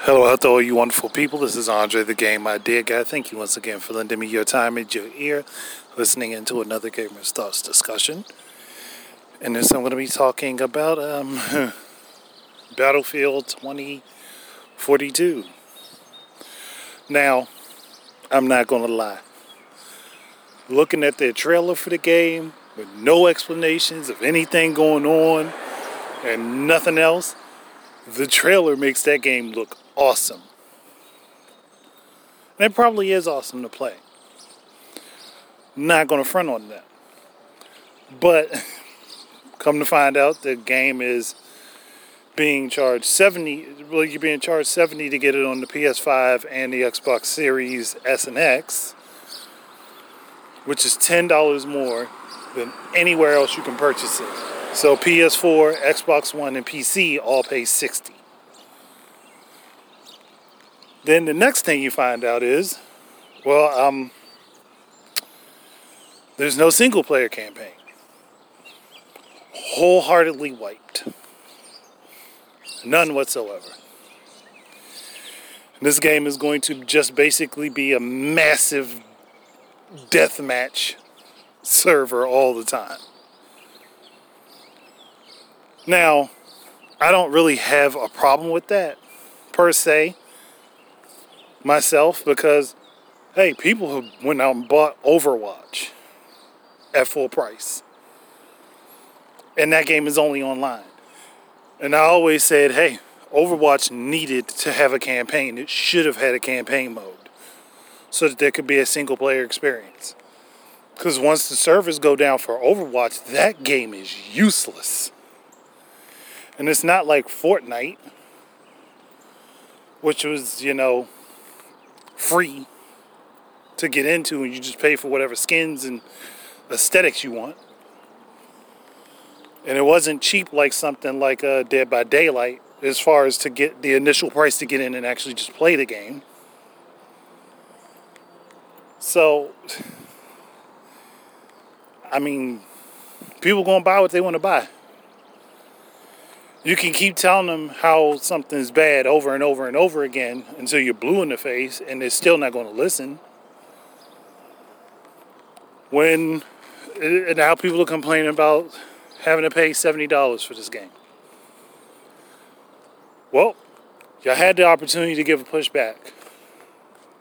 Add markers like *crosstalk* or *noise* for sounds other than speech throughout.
Hello out to all you wonderful people. This is Andre the Game Idea Guy. Thank you once again for lending me your time and your ear, listening into another Gamer's Thoughts discussion. And this I'm going to be talking about um, *laughs* Battlefield 2042. Now, I'm not going to lie. Looking at the trailer for the game with no explanations of anything going on and nothing else, the trailer makes that game look awesome. And it probably is awesome to play. Not going to front on that. But *laughs* come to find out, the game is being charged 70 well you're being charged 70 to get it on the PS5 and the Xbox Series S and X which is $10 more than anywhere else you can purchase it. So PS4, Xbox One and PC all pay 60. Then the next thing you find out is, well, um, there's no single player campaign. Wholeheartedly wiped. None whatsoever. This game is going to just basically be a massive deathmatch server all the time. Now, I don't really have a problem with that per se myself because hey, people have went out and bought Overwatch at full price. And that game is only online. And I always said, hey, Overwatch needed to have a campaign. It should have had a campaign mode so that there could be a single player experience. Because once the servers go down for Overwatch, that game is useless. And it's not like Fortnite, which was, you know, free to get into and you just pay for whatever skins and aesthetics you want. And it wasn't cheap like something like uh, Dead by Daylight as far as to get the initial price to get in and actually just play the game. So, *sighs* I mean, people to buy what they want to buy. You can keep telling them how something's bad over and over and over again until you're blue in the face and they're still not going to listen. When, and now people are complaining about having to pay $70 for this game. Well, y'all had the opportunity to give a pushback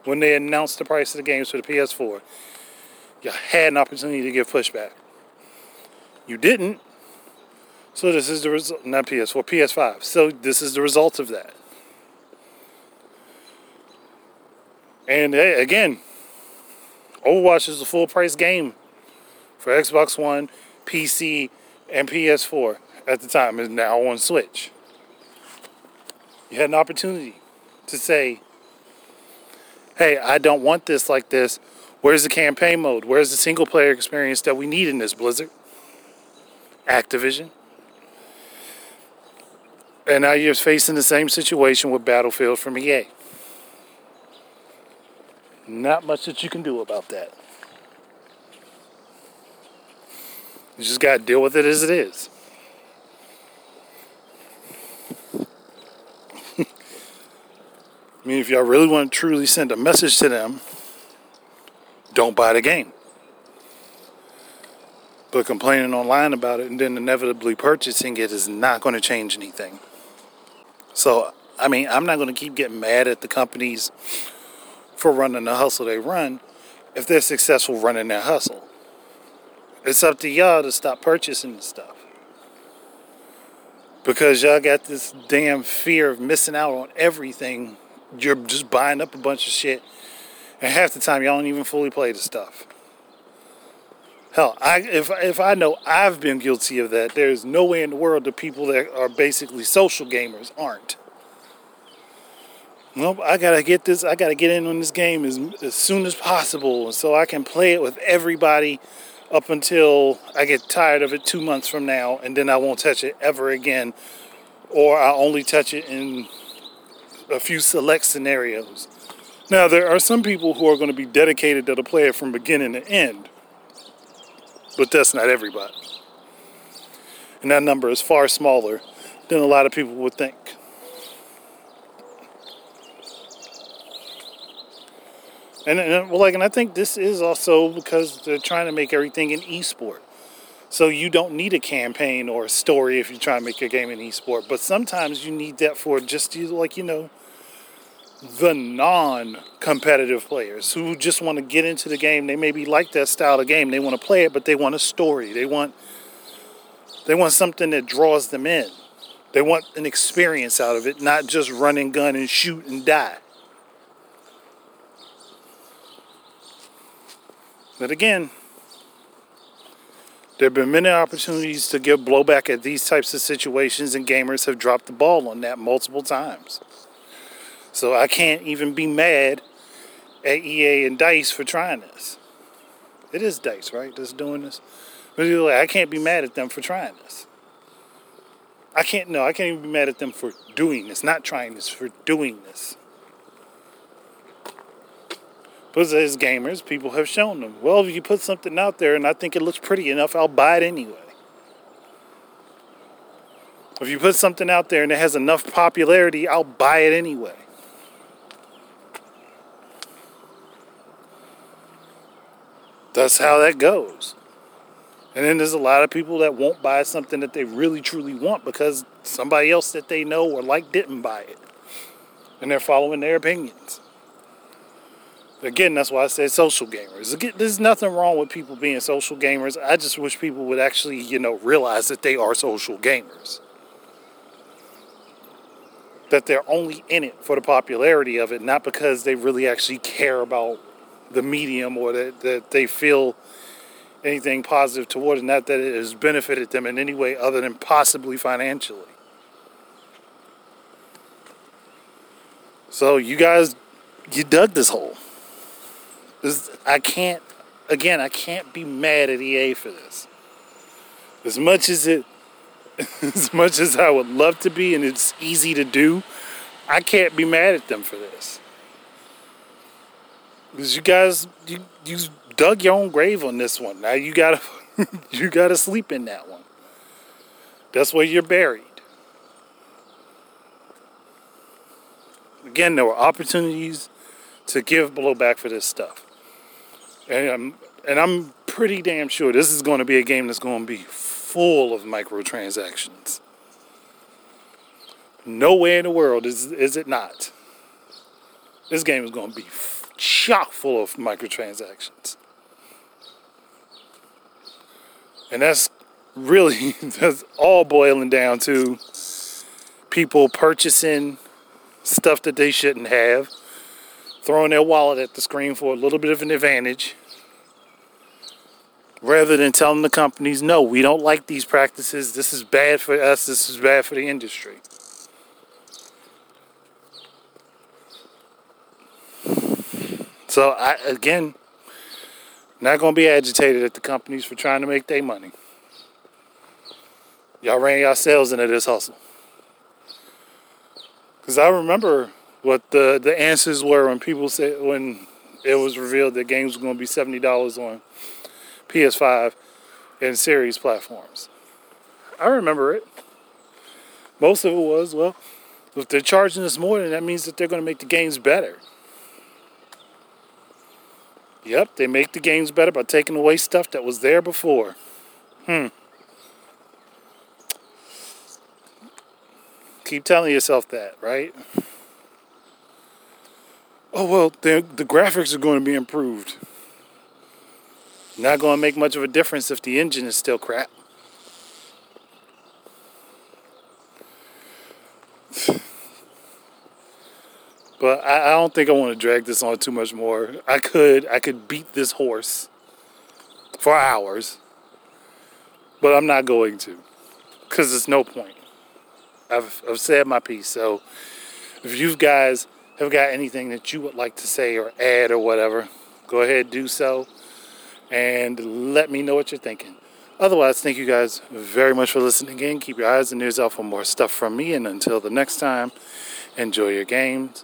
when they announced the price of the games for the PS4. Y'all had an opportunity to give pushback. You didn't. So this is the result, not PS4, PS5. So this is the result of that. And hey, again, Overwatch is a full price game for Xbox One, PC, and PS4 at the time. Is now on Switch. You had an opportunity to say, hey, I don't want this like this. Where's the campaign mode? Where's the single player experience that we need in this Blizzard? Activision. And now you're facing the same situation with Battlefield from EA. Not much that you can do about that. You just got to deal with it as it is. *laughs* I mean, if y'all really want to truly send a message to them, don't buy the game. But complaining online about it and then inevitably purchasing it is not going to change anything. So, I mean, I'm not going to keep getting mad at the companies for running the hustle they run if they're successful running their hustle. It's up to y'all to stop purchasing the stuff. Because y'all got this damn fear of missing out on everything you're just buying up a bunch of shit, and half the time y'all don't even fully play the stuff. Hell, I if if I know I've been guilty of that, there's no way in the world the people that are basically social gamers aren't. Nope, I gotta get this. I gotta get in on this game as as soon as possible, so I can play it with everybody up until I get tired of it two months from now, and then I won't touch it ever again, or I only touch it in a few select scenarios. Now, there are some people who are going to be dedicated to the player from beginning to end, but that's not everybody. And that number is far smaller than a lot of people would think. And, and well, like, and I think this is also because they're trying to make everything an esport. So you don't need a campaign or a story if you're trying to make your game an esport. But sometimes you need that for just like you know the non-competitive players who just want to get into the game. They maybe like that style of game. They want to play it, but they want a story. They want they want something that draws them in. They want an experience out of it, not just run and gun and shoot and die. But again, there have been many opportunities to give blowback at these types of situations, and gamers have dropped the ball on that multiple times. So I can't even be mad at EA and DICE for trying this. It is DICE, right? That's doing this. I can't be mad at them for trying this. I can't, no, I can't even be mad at them for doing this, not trying this, for doing this. But as gamers, people have shown them, well, if you put something out there and I think it looks pretty enough, I'll buy it anyway. If you put something out there and it has enough popularity, I'll buy it anyway. That's how that goes. And then there's a lot of people that won't buy something that they really truly want because somebody else that they know or like didn't buy it. And they're following their opinions. Again, that's why I said social gamers. Again, there's nothing wrong with people being social gamers. I just wish people would actually, you know, realize that they are social gamers. That they're only in it for the popularity of it, not because they really actually care about the medium or that, that they feel anything positive toward it, not that it has benefited them in any way other than possibly financially. So you guys, you dug this hole. This, I can't, again, I can't be mad at EA for this. As much as it, *laughs* as much as I would love to be, and it's easy to do, I can't be mad at them for this. Because you guys, you, you dug your own grave on this one. Now you gotta, *laughs* you gotta sleep in that one. That's where you're buried. Again, there were opportunities to give blowback for this stuff, and I'm and I'm pretty damn sure this is going to be a game that's going to be full of microtransactions. Nowhere in the world is is it not. This game is going to be chock full of microtransactions. And that's really *laughs* that's all boiling down to people purchasing stuff that they shouldn't have, throwing their wallet at the screen for a little bit of an advantage, rather than telling the companies, no, we don't like these practices. This is bad for us, this is bad for the industry. So I again not gonna be agitated at the companies for trying to make their money. Y'all ran yourselves into this hustle. Cause I remember what the, the answers were when people said when it was revealed that games were gonna be seventy dollars on PS5 and series platforms. I remember it. Most of it was, well, if they're charging us more, then that means that they're gonna make the games better. Yep, they make the games better by taking away stuff that was there before. Hmm. Keep telling yourself that, right? Oh, well, the, the graphics are going to be improved. Not going to make much of a difference if the engine is still crap. But I, I don't think I want to drag this on too much more. I could I could beat this horse for hours, but I'm not going to because there's no point. I've, I've said my piece. So if you guys have got anything that you would like to say or add or whatever, go ahead do so and let me know what you're thinking. Otherwise, thank you guys very much for listening again. Keep your eyes and ears out for more stuff from me. And until the next time, enjoy your games